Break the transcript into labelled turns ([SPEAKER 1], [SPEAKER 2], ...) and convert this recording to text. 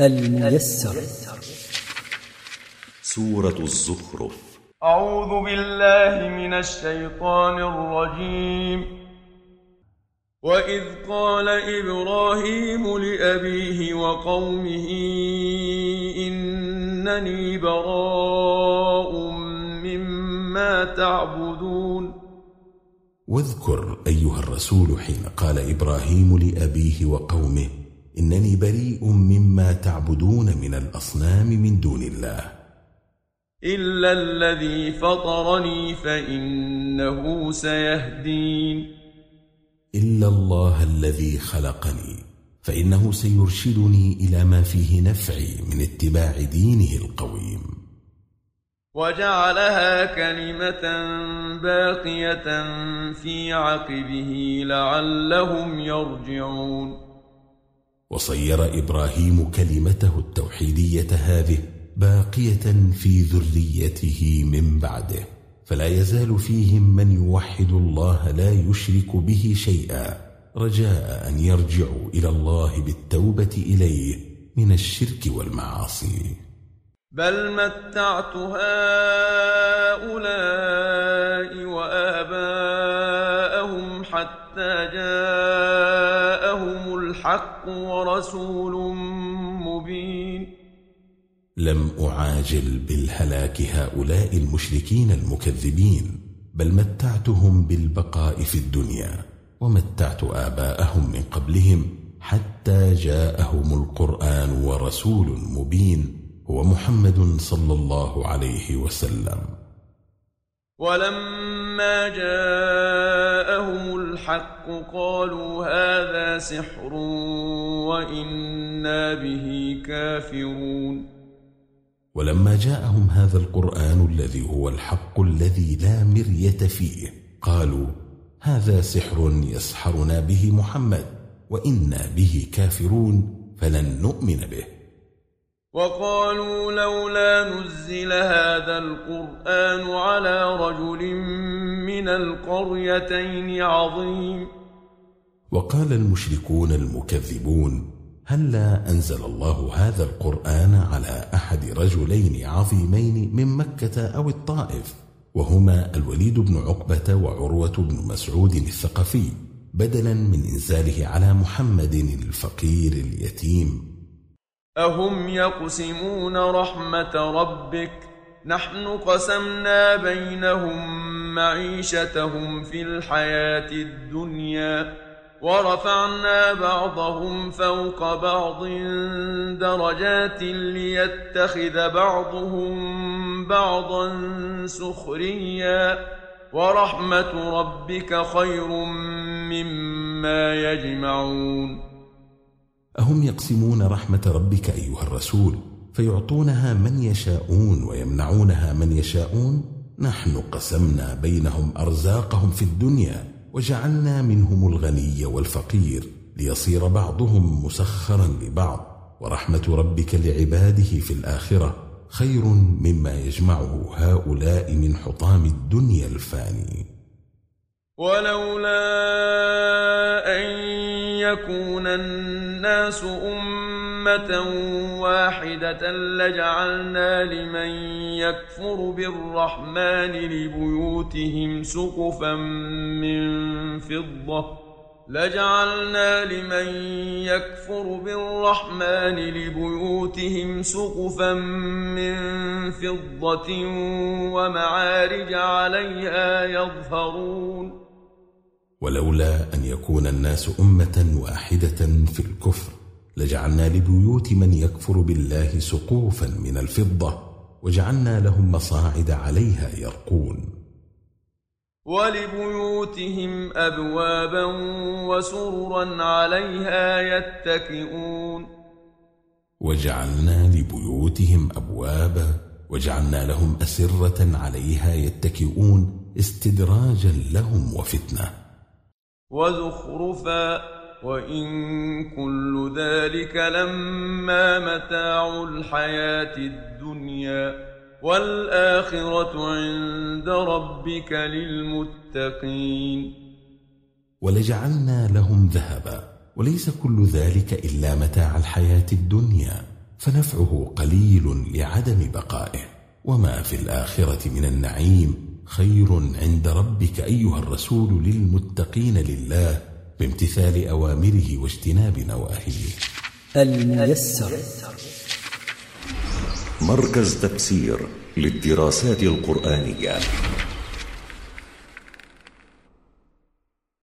[SPEAKER 1] الميسر.
[SPEAKER 2] سورة الزخرف.
[SPEAKER 3] أعوذ بالله من الشيطان الرجيم. وإذ قال إبراهيم لأبيه وقومه إنني براء مما تعبدون.
[SPEAKER 4] واذكر أيها الرسول حين قال إبراهيم لأبيه وقومه إنني بريء مما تعبدون من الأصنام من دون الله.
[SPEAKER 3] إلا الذي فطرني فإنه سيهدين.
[SPEAKER 4] إلا الله الذي خلقني فإنه سيرشدني إلى ما فيه نفعي من اتباع دينه القويم.
[SPEAKER 3] وجعلها كلمة باقية في عقبه لعلهم يرجعون.
[SPEAKER 4] وصير إبراهيم كلمته التوحيدية هذه باقية في ذريته من بعده. فلا يزال فيهم من يوحد الله لا يشرك به شيئا. رجاء أن يرجعوا إلى الله بالتوبة إليه من الشرك والمعاصي.
[SPEAKER 3] بل متعت هؤلاء وآباءهم حتى جاءهم الحق ورسول مبين.
[SPEAKER 4] لم أعاجل بالهلاك هؤلاء المشركين المكذبين بل متعتهم بالبقاء في الدنيا ومتعت آباءهم من قبلهم حتى جاءهم القرآن ورسول مبين هو محمد صلى الله عليه وسلم.
[SPEAKER 3] ولما جاءهم الحق قالوا هذا سحر وإنا به كافرون.
[SPEAKER 4] ولما جاءهم هذا القرآن الذي هو الحق الذي لا مرية فيه قالوا هذا سحر يسحرنا به محمد وإنا به كافرون فلن نؤمن به.
[SPEAKER 3] وقالوا لولا نزل هذا القرآن على رجل من القريتين عظيم.
[SPEAKER 4] وقال المشركون المكذبون هلا أنزل الله هذا القرآن على أحد رجلين عظيمين من مكة أو الطائف؟ وهما الوليد بن عقبة وعروة بن مسعود الثقفي بدلا من إنزاله على محمد الفقير اليتيم.
[SPEAKER 3] أهم يقسمون رحمة ربك؟ نحن قسمنا بينهم معيشتهم في الحياة الدنيا ورفعنا بعضهم فوق بعض درجات ليتخذ بعضهم بعضا سخريا ورحمة ربك خير مما يجمعون.
[SPEAKER 4] أهم يقسمون رحمة ربك أيها الرسول فيعطونها من يشاءون ويمنعونها من يشاءون؟ نحن قسمنا بينهم أرزاقهم في الدنيا وجعلنا منهم الغني والفقير ليصير بعضهم مسخرا لبعض ورحمة ربك لعباده في الآخرة خير مما يجمعه هؤلاء من حطام الدنيا الفاني.
[SPEAKER 3] ولولا أن يكون الناس أمة واحدة لجعلنا لمن يكفر بالرحمن لبيوتهم سقفا من فضة. لجعلنا لمن يكفر بالرحمن لبيوتهم سقفا من فضة ومعارج عليها يظهرون.
[SPEAKER 4] ولولا أن يكون الناس أمة واحدة في الكفر لجعلنا لبيوت من يكفر بالله سقوفا من الفضة وجعلنا لهم مصاعد عليها يرقون.
[SPEAKER 3] ولبيوتهم أبوابا وسررا عليها يتكئون.
[SPEAKER 4] وجعلنا لبيوتهم أبوابا وجعلنا لهم أسرة عليها يتكئون استدراجا لهم وفتنة.
[SPEAKER 3] وزخرفا وإن كل ذلك لما متاع الحياة الدنيا. والآخرة عند ربك للمتقين.
[SPEAKER 4] ولجعلنا لهم ذهبا وليس كل ذلك إلا متاع الحياة الدنيا. فنفعه قليل لعدم بقائه. وما في الآخرة من النعيم خير عند ربك أيها الرسول للمتقين لله بامتثال أوامره واجتناب نواهيه.
[SPEAKER 1] الميسر.
[SPEAKER 2] مركز تفسير للدراسات القرآنية.